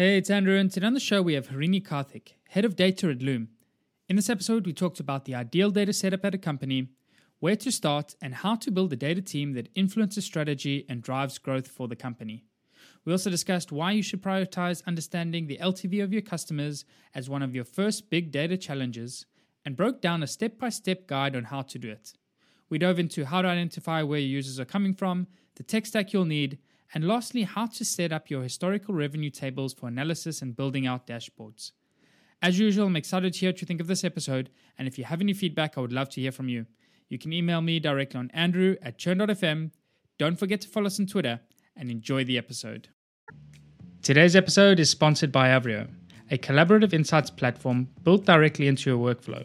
Hey, it's Andrew, and today on the show we have Harini Karthik, head of data at Loom. In this episode, we talked about the ideal data setup at a company, where to start, and how to build a data team that influences strategy and drives growth for the company. We also discussed why you should prioritize understanding the LTV of your customers as one of your first big data challenges, and broke down a step by step guide on how to do it. We dove into how to identify where your users are coming from, the tech stack you'll need, and lastly, how to set up your historical revenue tables for analysis and building out dashboards. As usual, I'm excited to hear what you think of this episode, and if you have any feedback, I would love to hear from you. You can email me directly on andrew at churn.fm. Don't forget to follow us on Twitter, and enjoy the episode. Today's episode is sponsored by Avrio, a collaborative insights platform built directly into your workflow.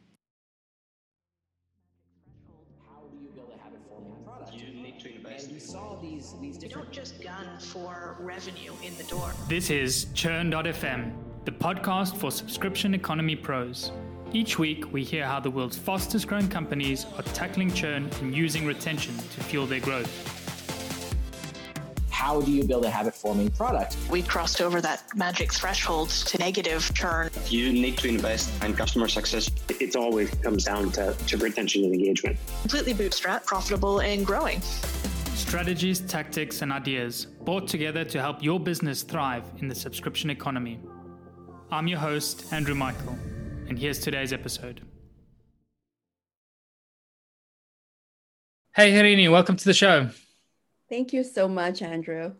Revenue in the door. This is Churn.fm, the podcast for subscription economy pros. Each week, we hear how the world's fastest growing companies are tackling churn and using retention to fuel their growth. How do you build a habit forming product? We crossed over that magic threshold to negative churn. You need to invest in customer success. It always comes down to, to retention and engagement. Completely bootstrap, profitable, and growing strategies, tactics, and ideas brought together to help your business thrive in the subscription economy. I'm your host, Andrew Michael, and here's today's episode. Hey, Harini, welcome to the show. Thank you so much, Andrew.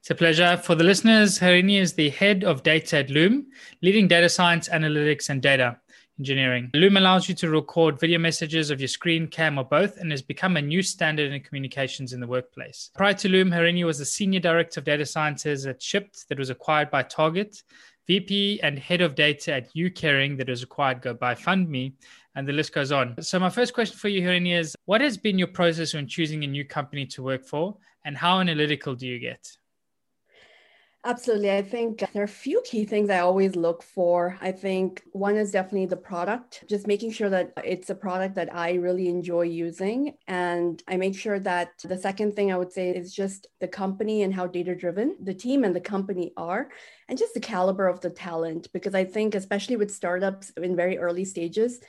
It's a pleasure. For the listeners, Harini is the head of data at Loom, leading data science, analytics, and data engineering. Loom allows you to record video messages of your screen, cam, or both, and has become a new standard in communications in the workplace. Prior to Loom, Harini was the senior director of data sciences at Shipt that was acquired by Target, VP and head of data at YouCaring that was acquired by FundMe, and the list goes on. So my first question for you, Harini, is what has been your process when choosing a new company to work for, and how analytical do you get? Absolutely. I think uh, there are a few key things I always look for. I think one is definitely the product, just making sure that it's a product that I really enjoy using. And I make sure that the second thing I would say is just the company and how data driven the team and the company are, and just the caliber of the talent. Because I think, especially with startups in very early stages,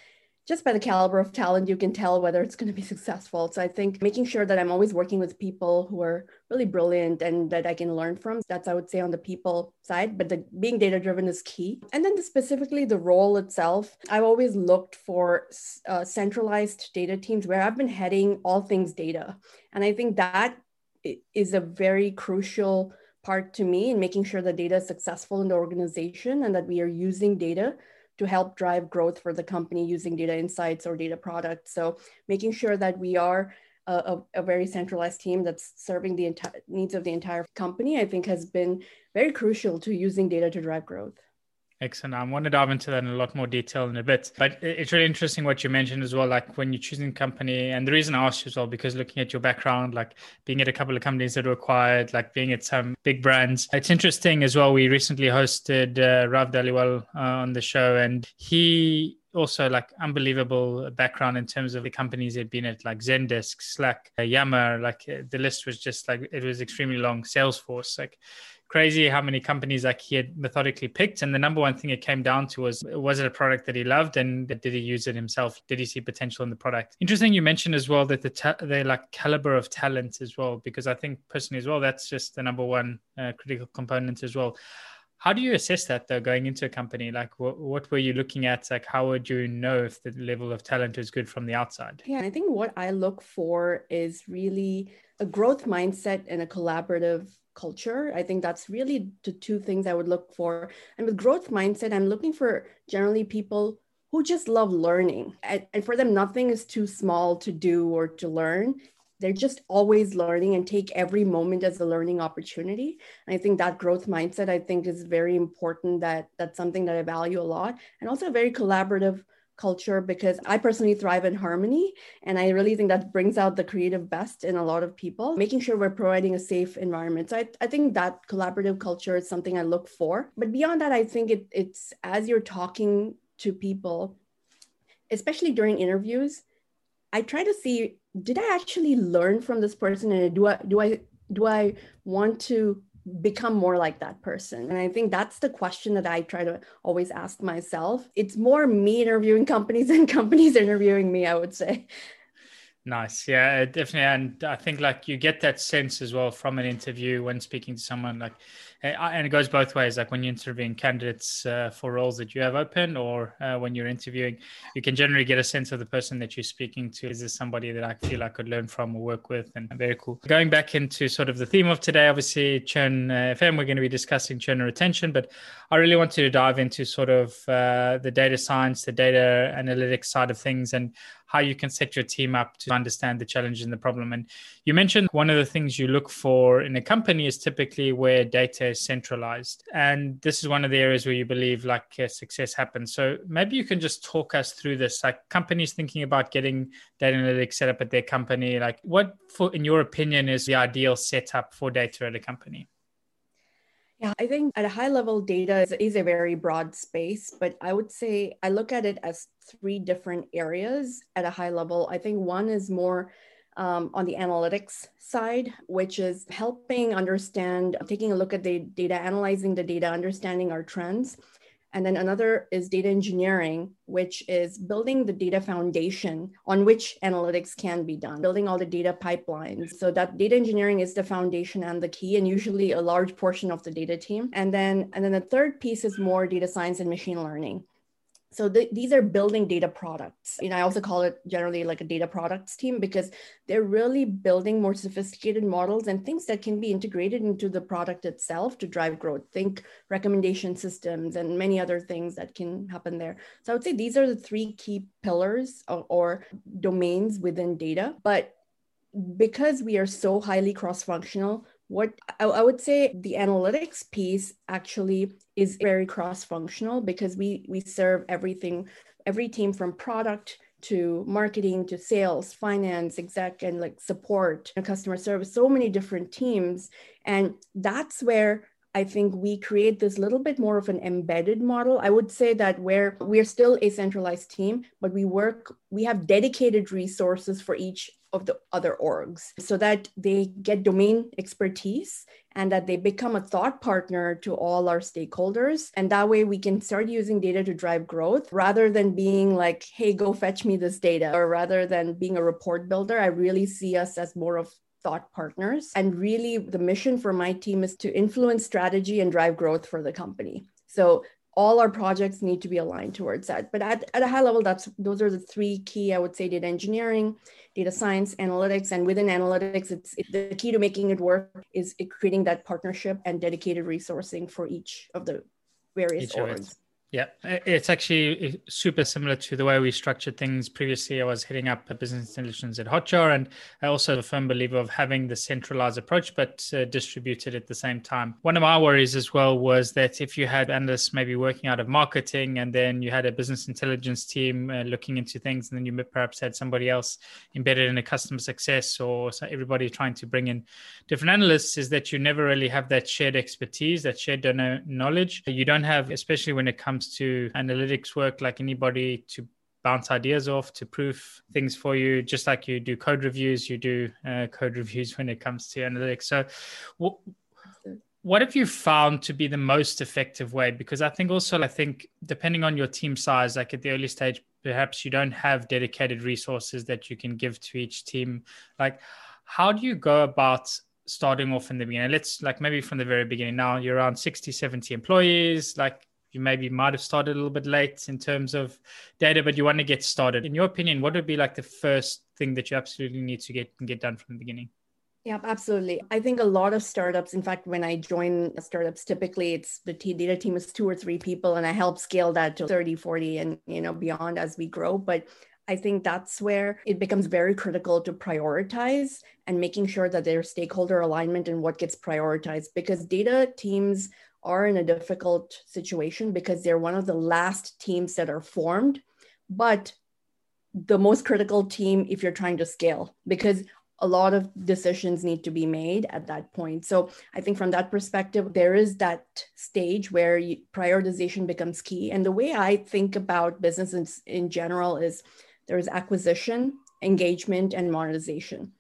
just by the caliber of talent, you can tell whether it's going to be successful. So I think making sure that I'm always working with people who are really brilliant and that I can learn from. That's I would say on the people side, but the being data driven is key. And then the, specifically the role itself, I've always looked for uh, centralized data teams where I've been heading all things data, and I think that is a very crucial part to me in making sure the data is successful in the organization and that we are using data to help drive growth for the company using data insights or data products. So making sure that we are a, a, very centralized team that's serving the entire needs of the entire company, I think has been very crucial to using data to drive growth. Excellent. I want to dive into that in a lot more detail in a bit. But it's really interesting what you mentioned as well, like when you're choosing company. And the reason I asked you as well, because looking at your background, like being at a couple of companies that were acquired, like being at some big brands. It's interesting as well. We recently hosted uh, Rav Dhaliwal uh, on the show, and he also like unbelievable background in terms of the companies he'd been at, like Zendesk, Slack, uh, Yammer. Like uh, the list was just like it was extremely long. Salesforce, like crazy how many companies like he had methodically picked and the number one thing it came down to was was it a product that he loved and did he use it himself? Did he see potential in the product? Interesting you mentioned as well that the ta- the like caliber of talent as well because i think personally as well that's just the number one uh, critical component as well. How do you assess that though going into a company? Like what, what were you looking at? Like how would you know if the level of talent is good from the outside? Yeah i think what i look for is really a growth mindset and a collaborative culture. I think that's really the two things I would look for. And with growth mindset, I'm looking for generally people who just love learning. And, for them, nothing is too small to do or to learn. They're just always learning and take every moment as a learning opportunity. And I think that growth mindset, I think, is very important. That that's something that I value a lot, and also a very collaborative culture because I personally thrive in harmony. And I really think that brings out the creative best in a lot of people, making sure we're providing a safe environment. So I, I think that collaborative culture is something I look for. But beyond that, I think it, it's as you're talking to people, especially during interviews, I try to see did I actually learn from this person and do I do I do I want to become more like that person? And I think that's the question that I try to always ask myself. It's more me interviewing companies than companies interviewing me, I would say. Nice. Yeah, uh, definitely. And I think like you get that sense as well from an interview when speaking to someone like and it goes both ways. Like when you're interviewing candidates uh, for roles that you have open or uh, when you're interviewing you can generally get a sense of the person that you're speaking to. Is this somebody that i feel i could learn from or work with? And very cool. Going back into sort of the theme of today obviously churn uh, fm we're going to be discussing churn and retention but i really wanted to dive into sort of uh, the data science the data analytics side of things. And how you can set your team up to understand the challenge and the problem. And you mentioned one of the things you look for in a company is typically where data is centralized. And this is one of the areas where you believe like uh, success happens. So maybe you can just talk us through this, like companies thinking about getting data analytics set up at their company. Like what, for, in your opinion, is the ideal setup for data at a company? Yeah, I think at a high level, data is, is, a very broad space, but I would say I look at it as three different areas at a high level. I think one is more um, on the analytics side, which is helping understand, taking a look at the data, analyzing the data, understanding our trends. And then another is data engineering, which is building the data foundation on which analytics can be done, building all the data pipelines. So that data engineering is the foundation and the key, and usually a large portion of the data team. And then, and then the third piece is more data science and machine learning so the, these are building data products. You know i also call it generally like a data products team because they're really building more sophisticated models and things that can be integrated into the product itself to drive growth. Think recommendation systems and many other things that can happen there. So i would say these are the three key pillars or, or domains within data. But because we are so highly cross functional what I, I, would say the analytics piece actually is very cross functional because we we serve everything every team from product to marketing to sales finance exec and like support and customer service so many different teams and that's where I think we create this little bit more of an embedded model. I would say that where we're still a centralized team, but we work, we have dedicated resources for each of the other orgs so that they get domain expertise and that they become a thought partner to all our stakeholders. And that way we can start using data to drive growth rather than being like, hey, go fetch me this data, or rather than being a report builder. I really see us as more of thought partners. And really, the mission for my team is to influence strategy and drive growth for the company. So all our projects need to be aligned towards that. But at, at a high level, that's those are the three key, I would say, data engineering, data science, analytics. And within analytics, it's it, the key to making it work is creating that partnership and dedicated resourcing for each of the various each orgs. Yeah, it's actually super similar to the way we structured things previously. I was heading up a business intelligence at Hotjar, and I also a firm believer of having the centralized approach, but uh, distributed at the same time. One of my worries as well was that if you had analysts maybe working out of marketing, and then you had a business intelligence team uh, looking into things, and then you perhaps had somebody else embedded in a customer success, or everybody trying to bring in different analysts, is that you never really have that shared expertise, that shared knowledge. You don't have, especially when it comes comes to analytics work, like anybody to bounce ideas off, to proof things for you, just like you do code reviews, you do uh, code reviews when it comes to analytics. So, what, what have you found to be the most effective way? Because I think also, I think depending on your team size, like at the early stage, perhaps you don't have dedicated resources that you can give to each team. Like, how do you go about starting off in the beginning let's like maybe from the very beginning now you're around 60 70 employees like you maybe might have started a little bit late in terms of data, but you want to get started. In your opinion, what would be like the first thing that you absolutely need to get get done from the beginning? Yeah, absolutely. I think a lot of startups, in fact, when I join startups, typically it's the data team is two or three people and I help scale that to 30, 40 and you know beyond as we grow. But I think that's where it becomes very critical to prioritize and making sure that there's stakeholder alignment and what gets prioritized because data teams are in a difficult situation because they're one of the last teams that are formed but the most critical team if you're trying to scale because a lot of decisions need to be made at that point. So I think from that perspective, there is that stage where you, prioritization becomes key. And the way I think about businesses in general is there's acquisition, engagement, and monetization.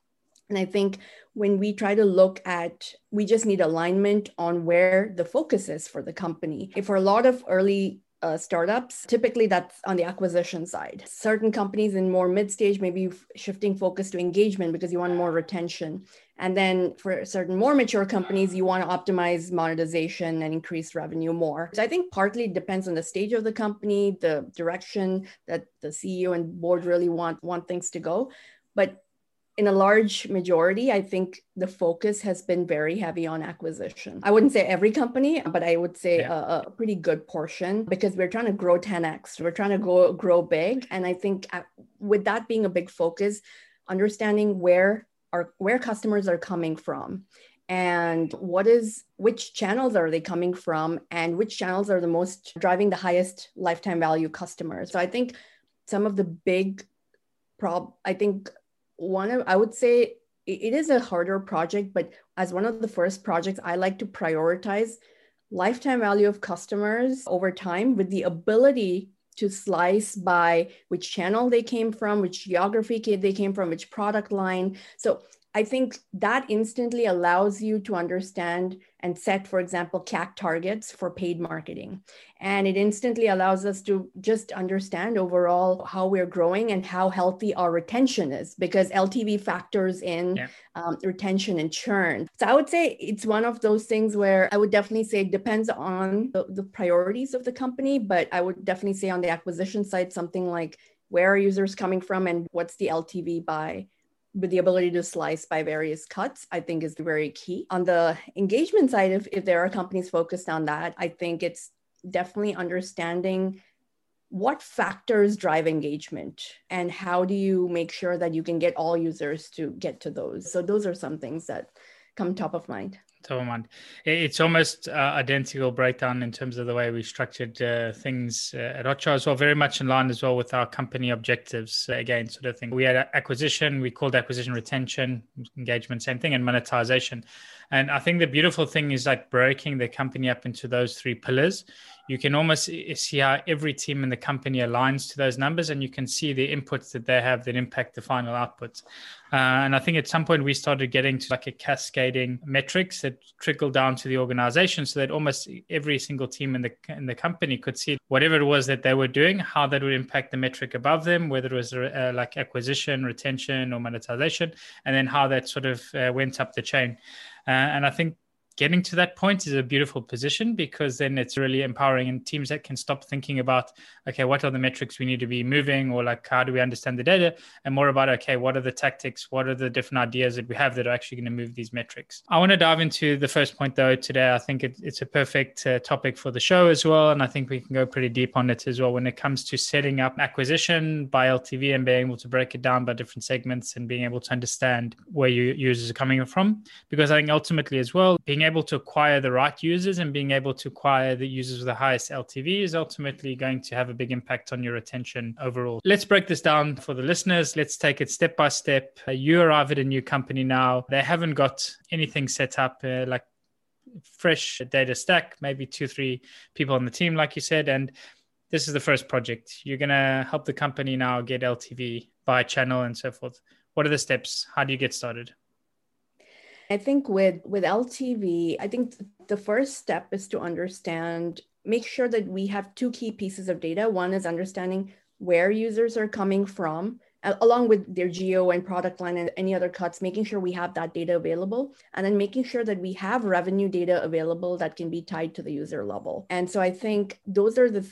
And I think when we try to look at, we just need alignment on where the focus is for the company. If for a lot of early uh, startups. Typically, that's on the acquisition side. Certain companies in more mid stage, maybe shifting focus to engagement because you want more retention. And then for certain more mature companies, you want to optimize monetization and increase revenue more. So I think partly depends on the stage of the company, the direction that the CEO and board really want want things to go. But in a large majority, I think the focus has been very heavy on acquisition. I wouldn't say every company, but I would say yeah. a, a, pretty good portion because we're trying to grow 10x. We're trying to go grow big, and I think with that being a big focus, understanding where our where customers are coming from and what is which channels are they coming from and which channels are the most driving the highest lifetime value customers so i think some of the big prob i think one of i would say it is a harder project but as one of the first projects i like to prioritize lifetime value of customers over time with the ability to slice by which channel they came from which geography they came from which product line. So I think that instantly allows you to understand and set, for example, CAC targets for paid marketing. And it instantly allows us to just understand overall how we're growing and how healthy our retention is because LTV factors in yeah. um, retention and churn. So I would say it's one of those things where I would definitely say it depends on the, the priorities of the company, but I would definitely say on the acquisition side, something like where are users coming from and what's the LTV by with the ability to slice by various cuts, I think is very key. On the engagement side, if, if there are companies focused on that, I think it's definitely understanding what factors drive engagement and how do you make sure that you can get all users to get to those. So those are some things that come top of mind of mind. It's almost uh, identical breakdown in terms of the way we structured uh, things uh, at Hotjar as well, very much in line as well with our company objectives. Uh, again, sort of thing. We had acquisition, we called acquisition retention, engagement, same thing, and monetization. And I think the beautiful thing is like breaking the company up into those three pillars you can almost see how every team in the company aligns to those numbers and you can see the inputs that they have that impact the final outputs. Uh, and i think at some point we started getting to like a cascading metrics that trickle down to the organization so that almost every single team in the in the company could see whatever it was that they were doing how that would impact the metric above them whether it was uh, like acquisition retention or monetization and then how that sort of uh, went up the chain. Uh, and i think getting to that point is a beautiful position because then it's really empowering and teams that can stop thinking about okay what are the metrics we need to be moving or like how do we understand the data? And more about okay what are the tactics? What are the different ideas that we have that are actually going to move these metrics? I want to dive into the first point though today. I think it, it's a perfect uh, topic for the show as well and i think we can go pretty deep on it as well when it comes to setting up acquisition by ltv and being able to break it down by different segments and being able to understand where your users are coming from. Because i think ultimately as well being able able to acquire the right users and being able to acquire the users with the highest LTV is ultimately going to have a big impact on your retention overall. Let's break this down for the listeners. Let's take it step by step. Uh, you arrive at a new company now. They haven't got anything set up uh, like fresh data stack, maybe two, three people on the team, like you said. And this is the first project. You're going to help the company now get LTV by channel and so forth. What are the steps? How do you get started? I think with with LTV, I think the first step is to understand, make sure that we have two key pieces of data. One is understanding where users are coming from, along with their geo and product line and any other cuts, making sure we have that data available, and then making sure that we have revenue data available that can be tied to the user level. And so I think those are the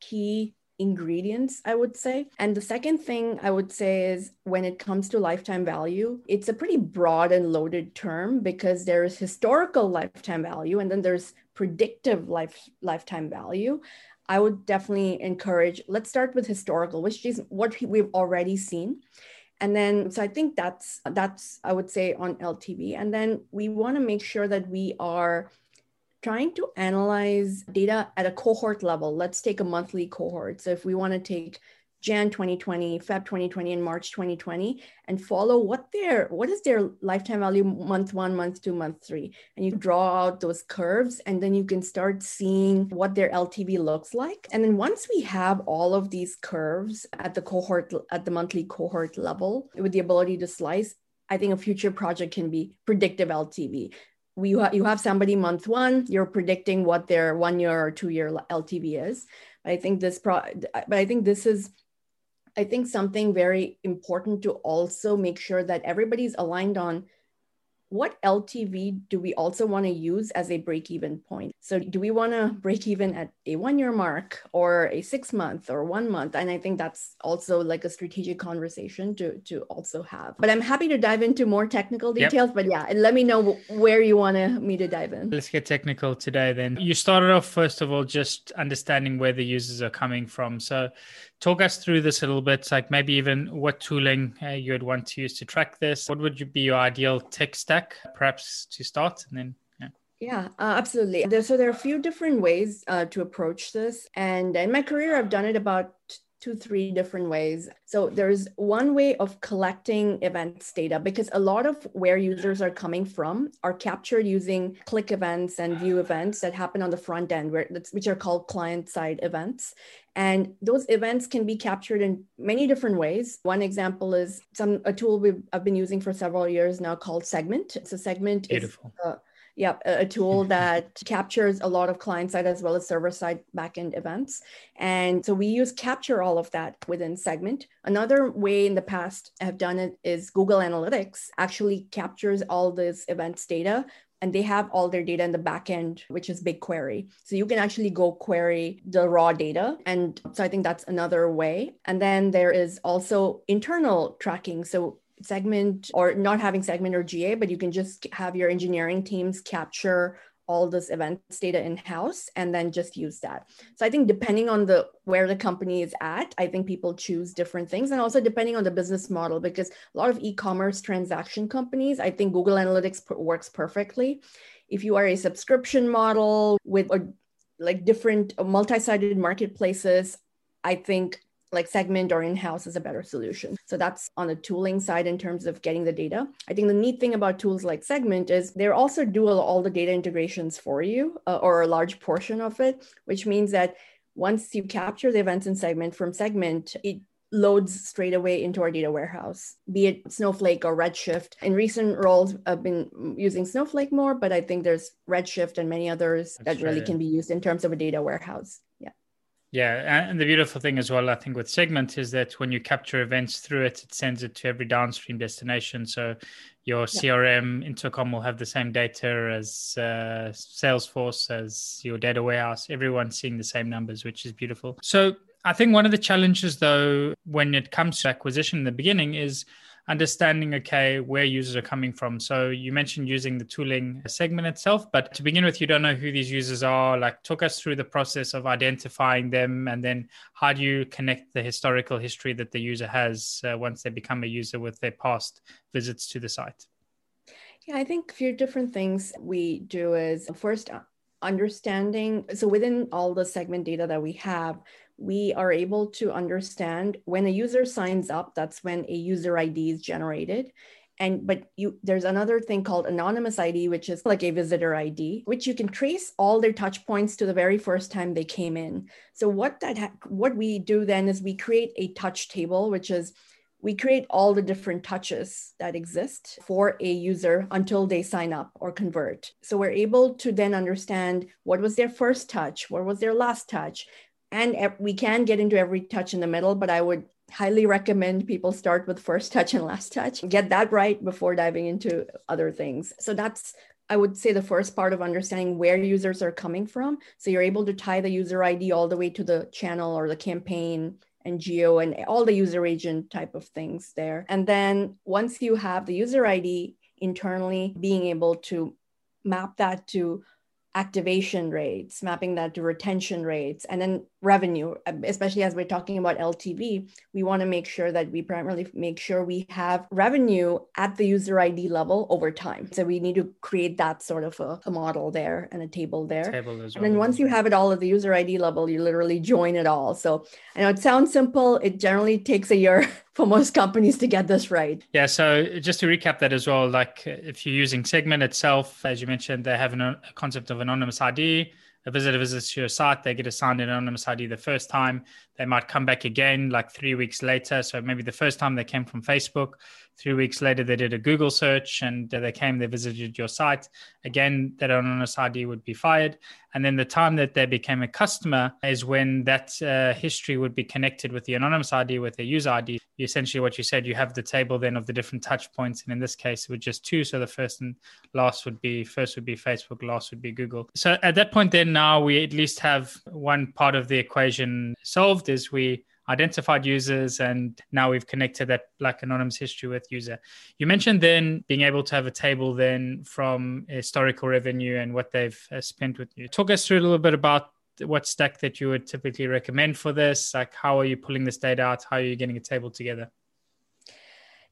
key ingredients, I would say. And the second thing I would say is when it comes to lifetime value, it's a pretty broad and loaded term because there is historical lifetime value and then there's predictive life lifetime value. I would definitely encourage let's start with historical, which is what we've already seen. And then so I think that's that's I would say on LTV. And then we want to make sure that we are trying to analyze data at a cohort level. Let's take a monthly cohort. So if we want to take Jan 2020, Feb 2020, and March 2020, and follow what their what is their lifetime value month one, month two, month three, and you draw out those curves, and then you can start seeing what their LTV looks like. And then once we have all of these curves at the cohort at the monthly cohort level with the ability to slice, I think a future project can be predictive LTV. We, you have somebody month one, you're predicting what their one year or two year LTV is. I think this pro, but I think this is I think something very important to also make sure that everybody's aligned on what LTV do we also want to use as a break even point? So, do we want to break even at a one year mark or a six month or one month? And I think that's also like a strategic conversation to, to also have. But I'm happy to dive into more technical details. Yep. But yeah, let me know where you want to, me to dive in. Let's get technical today then. You started off, first of all, just understanding where the users are coming from. So, talk us through this a little bit like maybe even what tooling uh, you would want to use to track this what would be your ideal tech stack perhaps to start and then yeah yeah, uh, absolutely. There, so there are a few different ways uh, to approach this. And in my career, I've done it about two, three different ways. So there's one way of collecting events data because a lot of where users are coming from are captured using click events and view events that happen on the front end, where, which are called client side events. And those events can be captured in many different ways. One example is some a tool we've I've been using for several years now called Segment. It's a Segment Beautiful. is uh, yeah, a tool that captures a lot of client side as well as server side backend events. And so we use capture all of that within Segment. Another way in the past I have done it is Google Analytics actually captures all this events data and they have all their data in the backend, which is BigQuery. So you can actually go query the raw data. And so I think that's another way. And then there is also internal tracking. So segment or not having segment or GA, but you can just have your engineering teams capture all this events data in house and then just use that. So I think depending on the where the company is at, I think people choose different things and also depending on the business model because a lot of e-commerce transaction companies, I think Google Analytics works perfectly. If you are a subscription model with a, like different multi-sided marketplaces, I think like segment or in-house is a better solution so that's on the tooling side in terms of getting the data i think the neat thing about tools like segment is they're also do all the data integrations for you uh, or a large portion of it which means that once you capture the events in segment from segment it loads straight away into our data warehouse, be it Snowflake or Redshift. In recent roles, I've been using Snowflake more, but I think there's Redshift and many others That's that really can be used in terms of a data warehouse. Yeah. Yeah, and the beautiful thing as well, I think, with Segment is that when you capture events through it, it sends it to every downstream destination. So your CRM intercom will have the same data as uh, Salesforce, as your data warehouse. Everyone's seeing the same numbers, which is beautiful. So I think one of the challenges, though, when it comes to acquisition in the beginning, is understanding okay where users are coming from. So you mentioned using the tooling segment itself but to begin with you don't know who these users are. Like talk us through the process of identifying them and then how do you connect the historical history that the user has uh, once they become a user with their past visits to the site? Yeah i think a few different things we do is first understanding. So within all the segment data that we have we are able to understand when a user signs up, that's when a user ID is generated. And but you there's another thing called anonymous ID, which is like a visitor ID, which you can trace all their touch points to the very first time they came in. So what that ha- what we do then is we create a touch table, which is we create all the different touches that exist for a user until they sign up or convert. So we're able to then understand what was their first touch, what was their last touch, and we can get into every touch in the middle but i would highly recommend people start with first touch and last touch. Get that right before diving into other things. So that's i would say the first part of understanding where users are coming from. So you're able to tie the user id all the way to the channel or the campaign and geo and all the user agent type of things there. And then once you have the user id internally being able to map that to activation rates, mapping that to retention rates, and then revenue, um, especially as we're talking about LTV, we want to make sure that we primarily make sure we have revenue at the user ID level over time. So we need to create that sort of a, a model there and a table there. Table and then once you have it all at the user ID level, you literally join it all. So I know it sounds simple. It generally takes a year for most companies to get this right. Yeah. So just to recap that as well, like if you're using Segment itself, as you mentioned, they have a concept of anonymous ID a visitor visits your site, they get assigned an anonymous ID the first time. They might come back again like three weeks later. So maybe the first time they came from Facebook, three weeks later they did a Google search and they came, they visited your site. Again, that anonymous ID would be fired. And then the time that they became a customer is when that uh, history would be connected with the anonymous ID, with the user ID. Essentially, what you said, you have the table then of the different touch points. And in this case, it would just two. So the first and last would be first would be Facebook, last would be Google. So at that point, then now we at least have one part of the equation solved is we identified users and now we've connected that like anonymous history with user. You mentioned then being able to have a table then from historical revenue and what they've uh, spent with you. Talk us through a little bit about what stack that you would typically recommend for this. Like how are you pulling this data out? How are you getting a table together?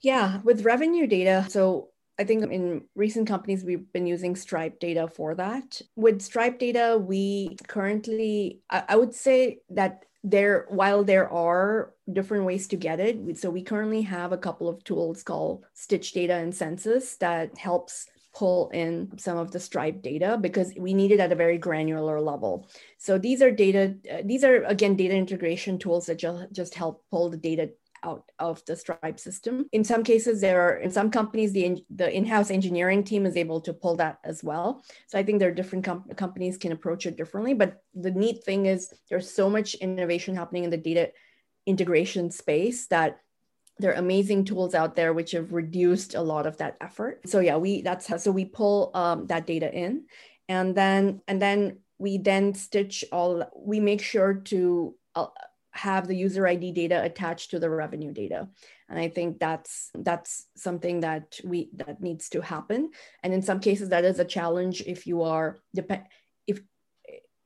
Yeah with revenue data so I think in recent companies, we've been using Stripe data for that. With Stripe data, we currently, I, would say that there while there are different ways to get it so we currently have a couple of tools called stitch data and census that helps pull in some of the stripe data because we need it at a very granular level. So these are data uh, these are again data integration tools that just, just help pull the data out of the Stripe system. In some cases, there are in some companies the the in-house engineering team is able to pull that as well. So I think there are different com- companies can approach it differently. But the neat thing is there's so much innovation happening in the data integration space that there are amazing tools out there which have reduced a lot of that effort. So yeah, we that's how, so we pull um, that data in, and then and then we then stitch all. We make sure to uh, have the user ID data attached to the revenue data. And I think that's that's something that we that needs to happen. And in some cases, that is a challenge if you are depend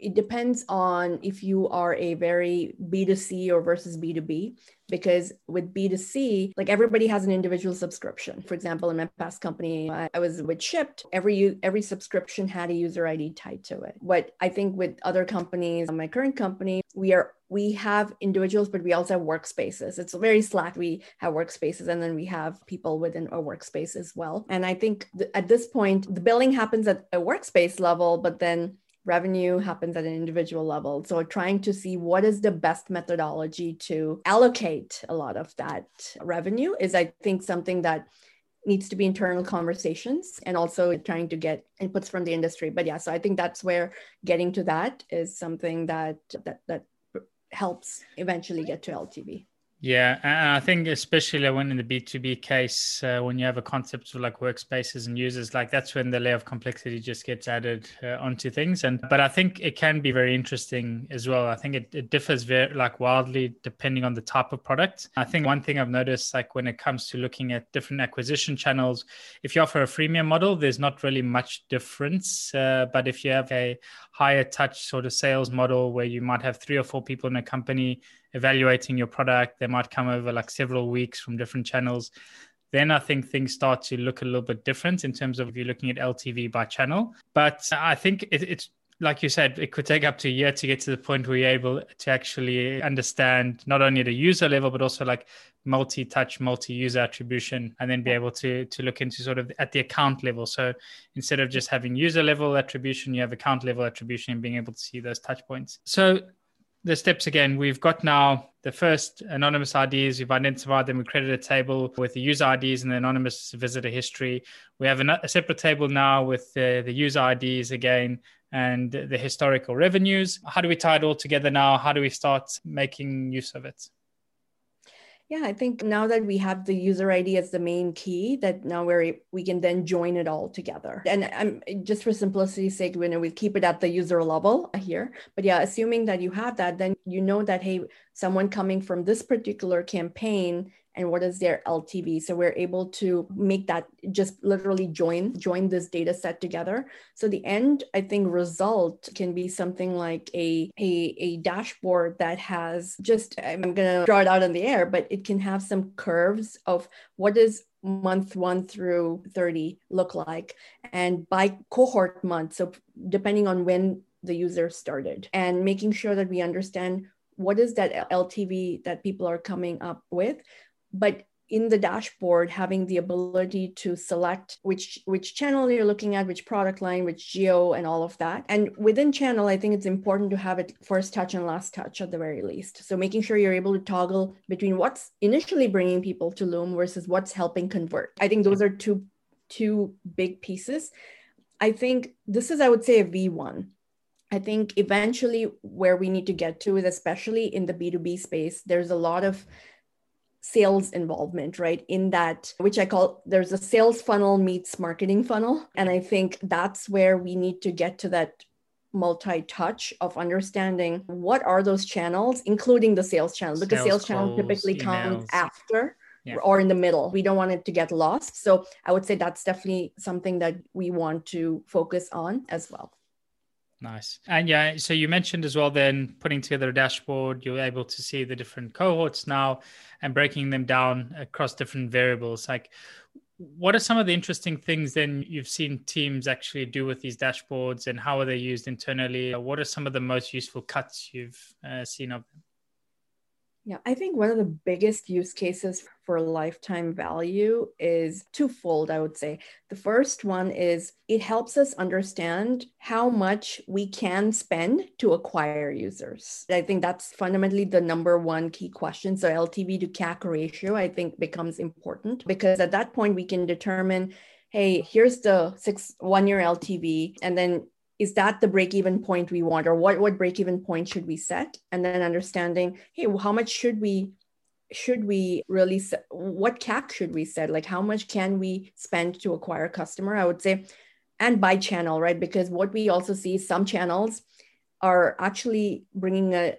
it depends on if you are a very B2C or versus B2B because with B2C, like everybody has an individual subscription. For example, in my past company, I, I was with Shipt, every every subscription had a user ID tied to it. What I think with other companies, my current company, we are we have individuals, but we also have workspaces. It's very Slack. We have workspaces, and then we have people within a workspace as well. And I think th- at this point, the billing happens at a workspace level, but then revenue happens at an individual level. So trying to see what is the best methodology to allocate a lot of that revenue is, I think, something that needs to be internal conversations and also trying to get inputs from the industry but yeah so i think that's where getting to that is something that that that helps eventually get to ltv yeah, and I think especially when in the B two B case, uh, when you have a concept of like workspaces and users, like that's when the layer of complexity just gets added uh, onto things. And but I think it can be very interesting as well. I think it, it differs very like wildly depending on the type of product. I think one thing I've noticed, like when it comes to looking at different acquisition channels, if you offer a freemium model, there's not really much difference. Uh, but if you have a higher touch sort of sales model where you might have three or four people in a company evaluating your product. They might come over like several weeks from different channels. Then I think things start to look a little bit different in terms of if you're looking at LTV by channel. But I think it, it's like you said, it could take up to a year to get to the point where you're able to actually understand not only the user level, but also like multi-touch, multi-user attribution, and then be able to to look into sort of at the account level. So instead of just having user level attribution, you have account level attribution and being able to see those touch points. So the steps again. We've got now the first anonymous IDs. We've identified them. We created a table with the user IDs and the anonymous visitor history. We have a, separate table now with the, the user IDs again and the historical revenues. How do we tie it all together now? How do we start making use of it? Yeah, I think now that we have the user ID as the main key, that now we're we can then join it all together. And I'm just for simplicity's sake, we we keep it at the user level here. But yeah, assuming that you have that, then you know that hey, someone coming from this particular campaign and what is their LTV. So we're able to make that just literally join join this data set together. So the end, I think, result can be something like a a, a dashboard that has just I'm gonna draw it out in the air, but it can have some curves of what is month one through 30 look like and by cohort month so depending on when the user started and making sure that we understand what is that ltv that people are coming up with but in the dashboard having the ability to select which which channel you're looking at which product line which geo and all of that. And within channel i think it's important to have it first touch and last touch at the very least. So making sure you're able to toggle between what's initially bringing people to loom versus what's helping convert. I think those are two two big pieces. I think this is i would say a v1 I think eventually where we need to get to is especially in the B2B space, there's a lot of sales involvement, right? In that, which I call there's a sales funnel meets marketing funnel. And I think that's where we need to get to that multi-touch of understanding what are those channels including the sales channel because sales, sales channel typically emails. comes after yeah. or in the middle we don't want it to get lost so i would say that's definitely something that we want to focus on as well Nice. And yeah, so you mentioned as well then putting together a dashboard, you're able to see the different cohorts now and breaking them down across different variables. Like, what are some of the interesting things then you've seen teams actually do with these dashboards and how are they used internally? What are some of the most useful cuts you've uh, seen of them? Yeah, I think one of the biggest use cases for lifetime value is twofold, I would say. The first one is it helps us understand how much we can spend to acquire users. I think that's fundamentally the number one key question. So, LTV to CAC ratio, I think, becomes important because at that point we can determine hey, here's the six one year LTV, and then is that the break even point we want or what what break even point should we set and then understanding hey how much should we should we really set, what cap should we set like how much can we spend to acquire a customer i would say and by channel right because what we also see some channels are actually bringing a,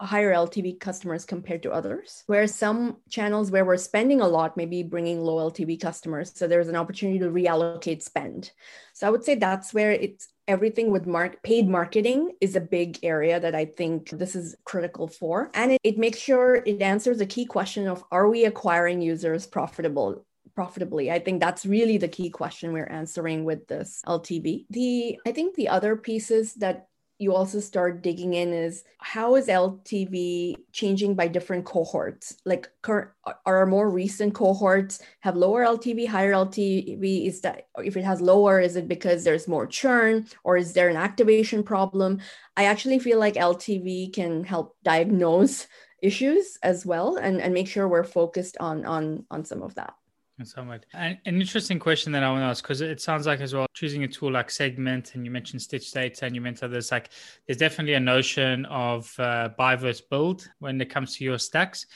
higher LTV customers compared to others. where some channels where we're spending a lot, maybe bringing low LTV customers. So there's an opportunity to reallocate spend. So I would say that's where it's everything with mark paid marketing is a big area that I think this is critical for. And it, it makes sure it answers the key question of are we acquiring users profitable profitably i think that's really the key question we're answering with this ltv the i think the other pieces that you also start digging in is how is LTV changing by different cohorts? Like current are our more recent cohorts have lower LTV, higher LTV? Is that if it has lower, is it because there's more churn or is there an activation problem? I actually feel like LTV can help diagnose issues as well and, and make sure we're focused on on on some of that. So much. An, an interesting question that I want to ask because it sounds like as well choosing a tool like Segment and you mentioned Stitch Data and you mentioned others like there's definitely a notion of uh, buy versus build when it comes to your stacks.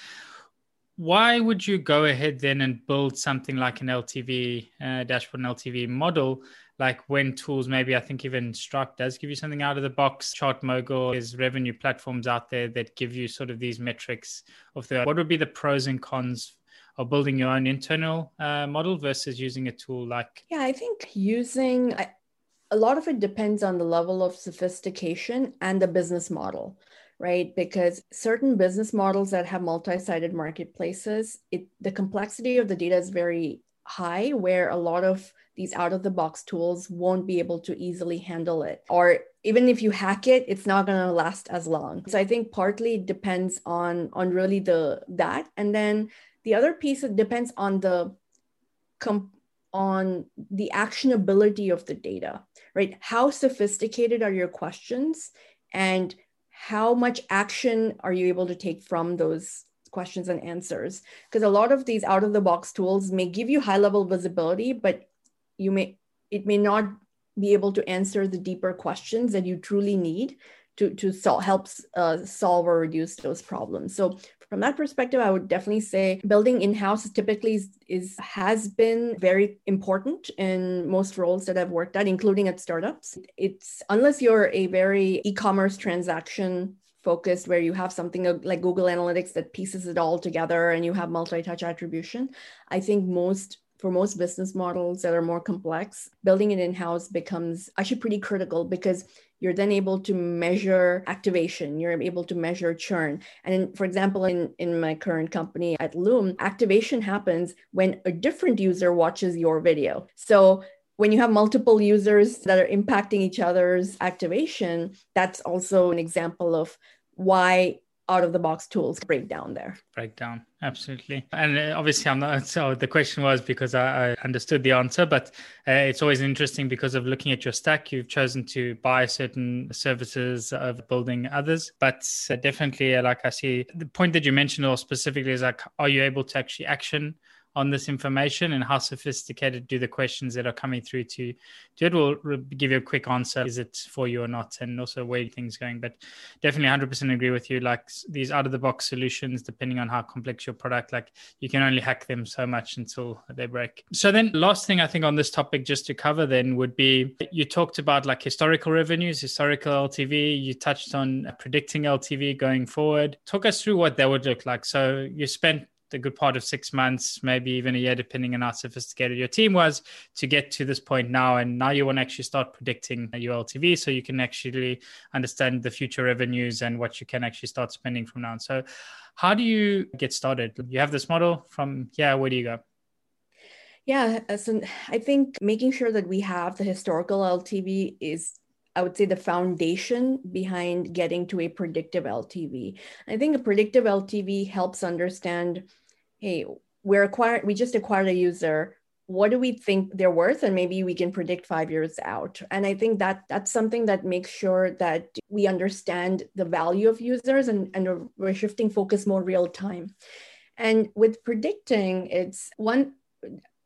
Why would you go ahead then and build something like an LTV uh, dashboard, an LTV model? Like when tools, maybe I think even Stripe does give you something out of the box. ChartMogul is revenue platforms out there that give you sort of these metrics of the what would be the pros and cons of building your own internal uh, model versus using a tool like yeah i think using a lot of it depends on the level of sophistication and the business model right? Because certain business models that have multi-sided marketplaces it the complexity of the data is very high where a lot of these out of the box tools won't be able to easily handle it. Or even if you hack it it's not going to last as long. So i think partly it depends on on really the that. And then the other piece it depends on the com- on the actionability of the data, right? How sophisticated are your questions? And how much action are you able to take from those questions and answers? Because a lot of these out of the box tools may give you high level visibility, but you may it may not be able to answer the deeper questions that you truly need to, to sol- help uh, solve or reduce those problems. So from that perspective, I would definitely say building in-house typically is, is has been very important in most roles that I've worked at, including at startups. It's unless you're a very e-commerce transaction focused where you have something like Google Analytics that pieces it all together and you have multi-touch attribution. I think most for most business models that are more complex, building it in-house becomes actually pretty critical because you're then able to measure activation you're able to measure churn and in, for example in, in my current company at loom activation happens when a different user watches your video so when you have multiple users that are impacting each other's activation that's also an example of why out of the box tools break down there. Break down, absolutely. And uh, obviously, I'm not. So the question was because I, I understood the answer, but uh, it's always interesting because of looking at your stack. You've chosen to buy certain services of building others, but uh, definitely, uh, like I see, the point that you mentioned, or specifically, is like, are you able to actually action on this information and how sophisticated do the questions that are coming through to to it. Will give you a quick answer. Is it for you or not? And also where things going. But definitely 100% agree with you. Like these out of the box solutions depending on how complex your product like you can only hack them so much until they break. So then last thing i think on this topic just to cover then would be you talked about like historical revenues historical ltv you touched on predicting ltv going forward. Talk us through what that would look like. So you spent a good part of six months, maybe even a year, depending on how sophisticated your team was, to get to this point now. And now you want to actually start predicting your LTV so you can actually understand the future revenues and what you can actually start spending from now on. So, how do you get started? You have this model from yeah, where do you go? Yeah, so I think making sure that we have the historical LTV is I would say the foundation behind getting to a predictive LTV. I think a predictive LTV helps understand, hey, we're acquired, we just acquired a user. What do we think they're worth? And maybe we can predict five years out. And I think that that's something that makes sure that we understand the value of users and, and we're shifting focus more real time. And with predicting, it's one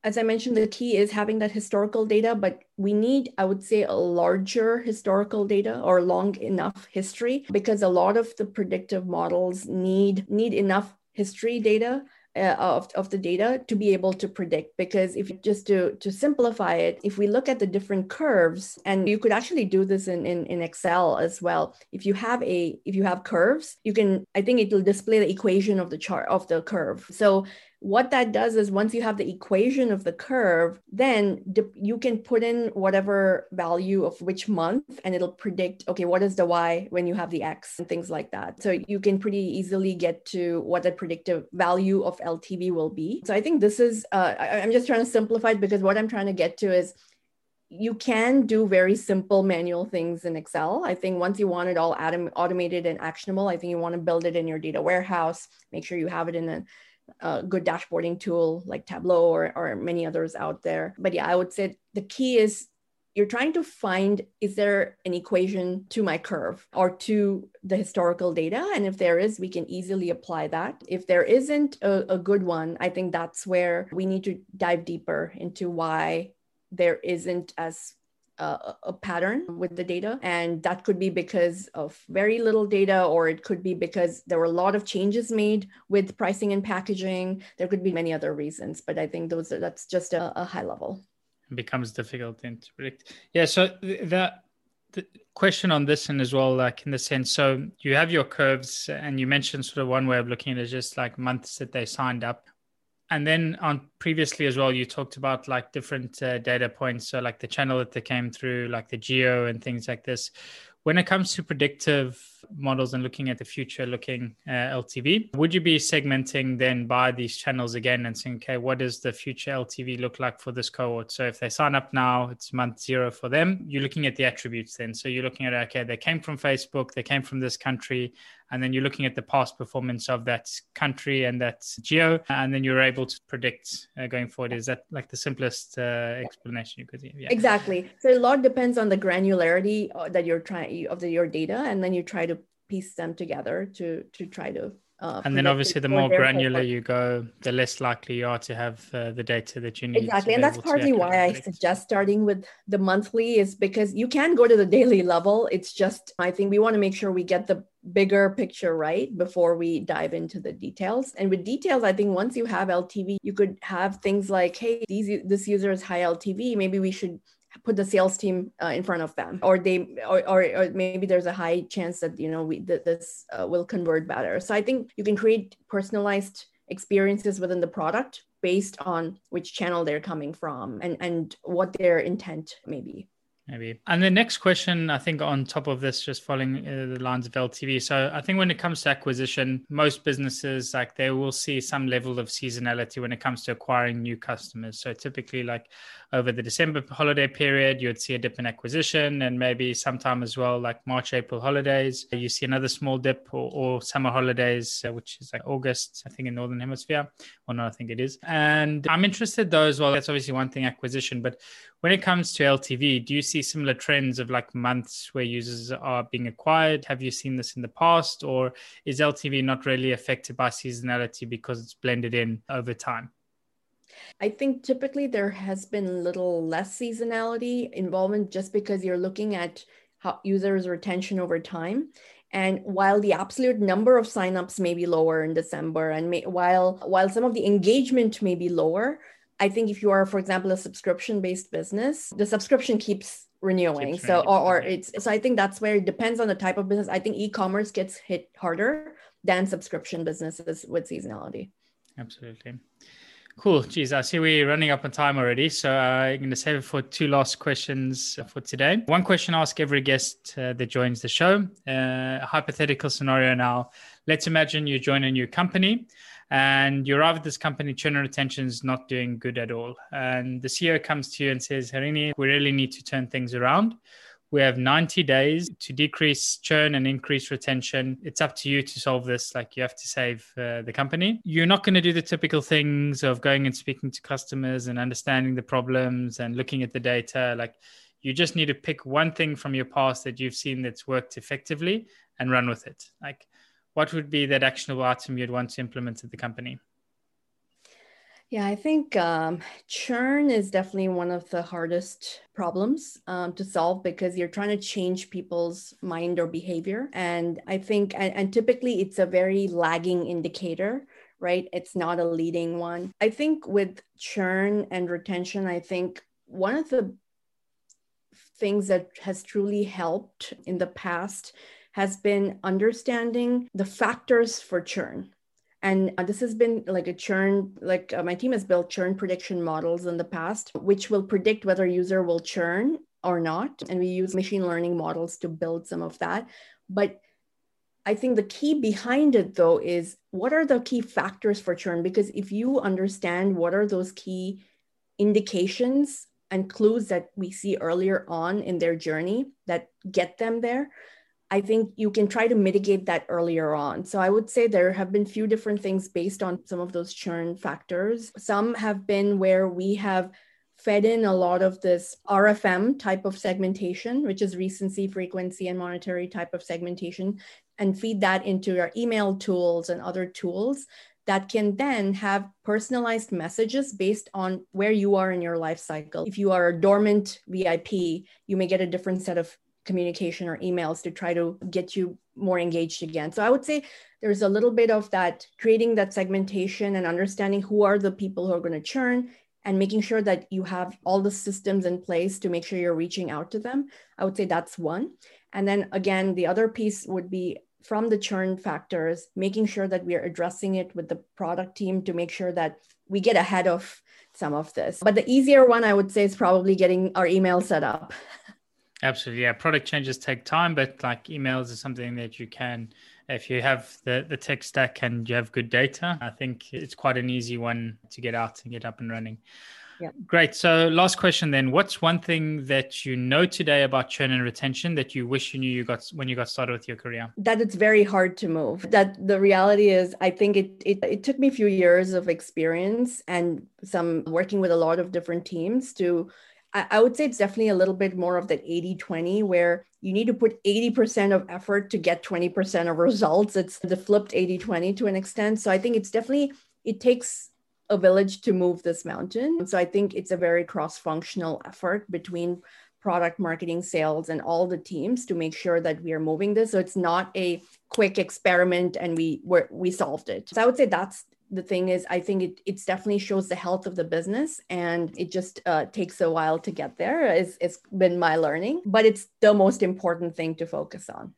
as I mentioned, the key is having that historical data, but we need, I would say, a larger historical data or long enough history because a lot of the predictive models need need enough history data uh, of, of the data to be able to predict because if you just to to simplify it if we look at the different curves and you could actually do this in, in in excel as well. If you have a if you have curves you can i think it will display the equation of the chart of the curve. So what that does is once you have the equation of the curve, then you can put in whatever value of which month and it'll predict, okay, what is the Y when you have the X and things like that. So you can pretty easily get to what the predictive value of LTV will be. So I think this is, uh, I, I'm just trying to simplify it because what I'm trying to get to is you can do very simple manual things in Excel. I think once you want it all autom- automated and actionable, I think you want to build it in your data warehouse, make sure you have it in a a good dashboarding tool like Tableau or, or many others out there. But yeah, I would say the key is you're trying to find is there an equation to my curve or to the historical data and if there is we can easily apply that if there isn't a, a, good one i think that's where we need to dive deeper into why there isn't as a, a, pattern with the data. And that could be because of very little data, or it could be because there were a lot of changes made with pricing and packaging. There could be many other reasons, but I think those are, that's just a, a high level. It becomes difficult to predict. Yeah. So that the question on this and as well, like in the sense, so you have your curves, and you mentioned sort of one way of looking at it is just like months that they signed up and then on previously as well you talked about like different uh, data points so like the channel that they came through like the geo and things like this. When it comes to predictive models and looking at the future looking uh, LTV, would you be segmenting then by these channels again and saying, okay, what does the future LTV look like for this cohort? So if they sign up now, it's month zero for them. You're looking at the attributes then. So you're looking at, okay, they came from Facebook, they came from this country, and then you're looking at the past performance of that country and that geo, and then you're able to predict uh, going forward. Is that like the simplest uh, explanation you could give? Yeah. Exactly. So a lot depends on the granularity uh, that you're trying of the, your data, and then you try to piece them together to to try to uh, and then obviously, the more granular you go, the less likely you are to have uh, the data that you need. Exactly, and that's partly why I suggest starting with the monthly is because you can go to the daily level. It's just I think we want to make sure we get the bigger picture right before we dive into the details. And with details, I think once you have LTV, you could have things like, hey, these this user is high LTV. Maybe we should put the sales team uh, in front of them or they or, or, or, maybe there's a high chance that you know we this uh, will convert better. So i think you can create personalized experiences within the product based on which channel they're coming from and and what their intent may be maybe. And the next question, I think, on top of this, just following uh, the lines of LTV. So I think when it comes to acquisition, most businesses like they will see some level of seasonality when it comes to acquiring new customers. So typically, like over the December holiday period, you would see a dip in acquisition, and maybe sometime as well, like March, April holidays, you see another small dip, or, or summer holidays, uh, which is like August, I think, in Northern Hemisphere. Or no, I think it is. And I'm interested though as well. That's obviously one thing, acquisition, but when it comes to LTV, do you see similar trends of like months where users are being acquired? Have you seen this in the past, or is LTV not really affected by seasonality because it's blended in over time? I think typically there has been little less seasonality involvement just because you're looking at how users retention over time. And while the absolute number of signups may be lower in December, and may, while while some of the engagement may be lower, I think if you are, for example, a subscription based business, the subscription keeps renewing. Keeps so, or, or it's, so I think that's where it depends on the type of business. I think e commerce gets hit harder than subscription businesses with seasonality. Absolutely. Cool. Geez, I see we're running up on time already. So uh, I'm going to save it for two last questions for today. One question I ask every guest uh, that joins the show. Uh, hypothetical scenario now. Let's imagine you join a new company and you arrive at this company, churn and retention is not doing good at all. And the CEO comes to you and says, Harini, we really need to turn things around. We have 90 days to decrease churn and increase retention. It's up to you to solve this. Like you have to save uh, the company. You're not going to do the typical things of going and speaking to customers and understanding the problems and looking at the data. Like you just need to pick one thing from your past that you've seen that's worked effectively and run with it. Like what would be that actionable item you'd want to implement at the company? Yeah, I think um, churn is definitely one of the hardest problems um, to solve because you're trying to change people's mind or behavior. And I think, and, and typically it's a very lagging indicator, right? It's not a leading one. I think with churn and retention, I think one of the things that has truly helped in the past has been understanding the factors for churn. And uh, this has been like a churn, like uh, my team has built churn prediction models in the past, which will predict whether user will churn or not. And we use machine learning models to build some of that. But I think the key behind it, though, is what are the key factors for churn? Because if you understand what are those key indications and clues that we see earlier on in their journey that get them there, I think you can try to mitigate that earlier on. So I would say there have been few different things based on some of those churn factors. Some have been where we have fed in a lot of this RFM type of segmentation, which is recency, frequency, and monetary type of segmentation, and feed that into your email tools and other tools that can then have personalized messages based on where you are in your life cycle. If you are a dormant VIP, you may get a different set of communication or emails to try to get you more engaged again. So I would say there's a little bit of that creating that segmentation and understanding who are the people who are going to churn and making sure that you have all the systems in place to make sure you're reaching out to them. I would say that's one. And then again, the other piece would be from the churn factors, making sure that we are addressing it with the product team to make sure that we get ahead of some of this. But the easier one I would say is probably getting our email set up. Absolutely. Yeah. Product changes take time, but like emails is something that you can, if you have the, the tech stack and you have good data, I think it's quite an easy one to get out and get up and running. Yeah. Great. So, last question then. What's one thing that you know today about churn and retention that you wish you knew you got when you got started with your career? That it's very hard to move. That the reality is, I think it, it, it took me a few years of experience and some working with a lot of different teams to I, would say it's definitely a little bit more of that 80 20 where you need to put 80% of effort to get 20% of results. It's the flipped 80 20 to an extent. So I think it's definitely, it takes a village to move this mountain. So I think it's a very cross functional effort between product marketing, sales, and all the teams to make sure that we are moving this. So it's not a quick experiment and we we solved it. So I would say that's the thing is, I think it it definitely shows the health of the business, and it just uh, takes a while to get there. It's, it's been my learning, but it's the most important thing to focus on.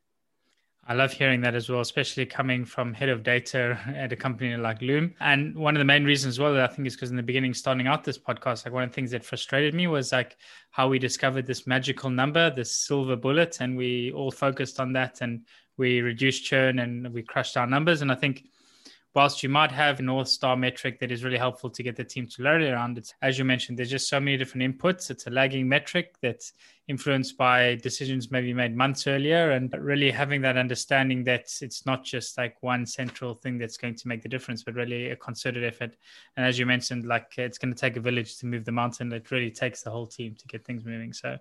I love hearing that as well, especially coming from head of data at a company like Loom. And one of the main reasons as well, I think is because in the beginning, starting out this podcast, like one of the things that frustrated me was like how we discovered this magical number, this silver bullet, and we all focused on that and we reduced churn and we crushed our numbers. And I think whilst you might have a North Star metric that is really helpful to get the team to learn around, it's as you mentioned, there's just so many different inputs. It's a lagging metric that's influenced by decisions maybe made months earlier, and really having that understanding that it's not just like one central thing that's going to make the difference, but really a concerted effort. And as you mentioned, like it's going to take a village to move the mountain. It really takes the whole team to get things moving. So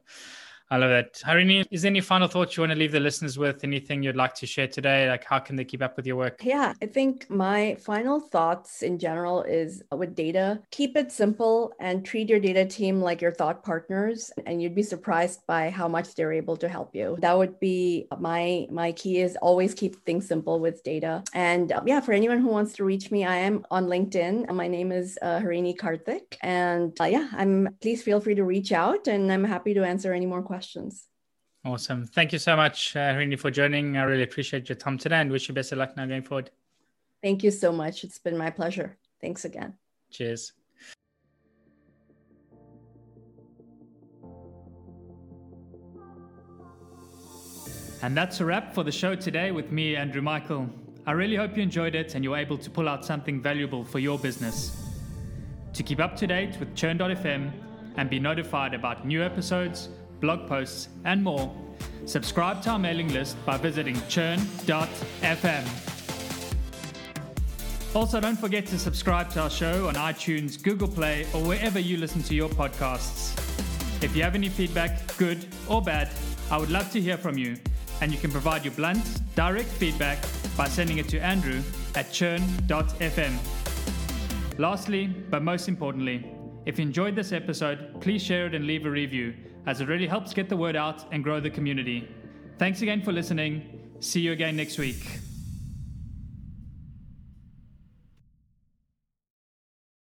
I love that. Harini, is there any final thoughts you want to leave the listeners with? Anything you'd like to share today? Like, how can they keep up with your work? Yeah, I think my final thoughts in general is with data, keep it simple and treat your data team like your thought partners, and you'd be surprised by how much they're able to help you. That would be my my key is always keep things simple with data. And uh, yeah, for anyone who wants to reach me, I am on LinkedIn. And my name is uh, Harini Karthik, and uh, yeah, I'm please feel free to reach out, and I'm happy to answer any more questions questions. Awesome. Thank you so much, uh, Harini, for joining. I really appreciate your time today and wish you best of luck now going forward. Thank you so much. It's been my pleasure. Thanks again. Cheers. And that's a wrap for the show today with me, Andrew Michael. I really hope you enjoyed it and you're able to pull out something valuable for your business. To keep up to date with Churn.fm and be notified about new episodes, blog posts, and more, subscribe to our mailing list by visiting churn.fm. Also, don't forget to subscribe to our show on iTunes, Google Play, or wherever you listen to your podcasts. If you have any feedback, good or bad, I would love to hear from you, and you can provide your blunt, direct feedback by sending it to Andrew at churn.fm. Lastly, but most importantly, if you enjoyed this episode, please share it and leave a review as it really helps get the word out and grow the community. Thanks again for listening. See you again next week.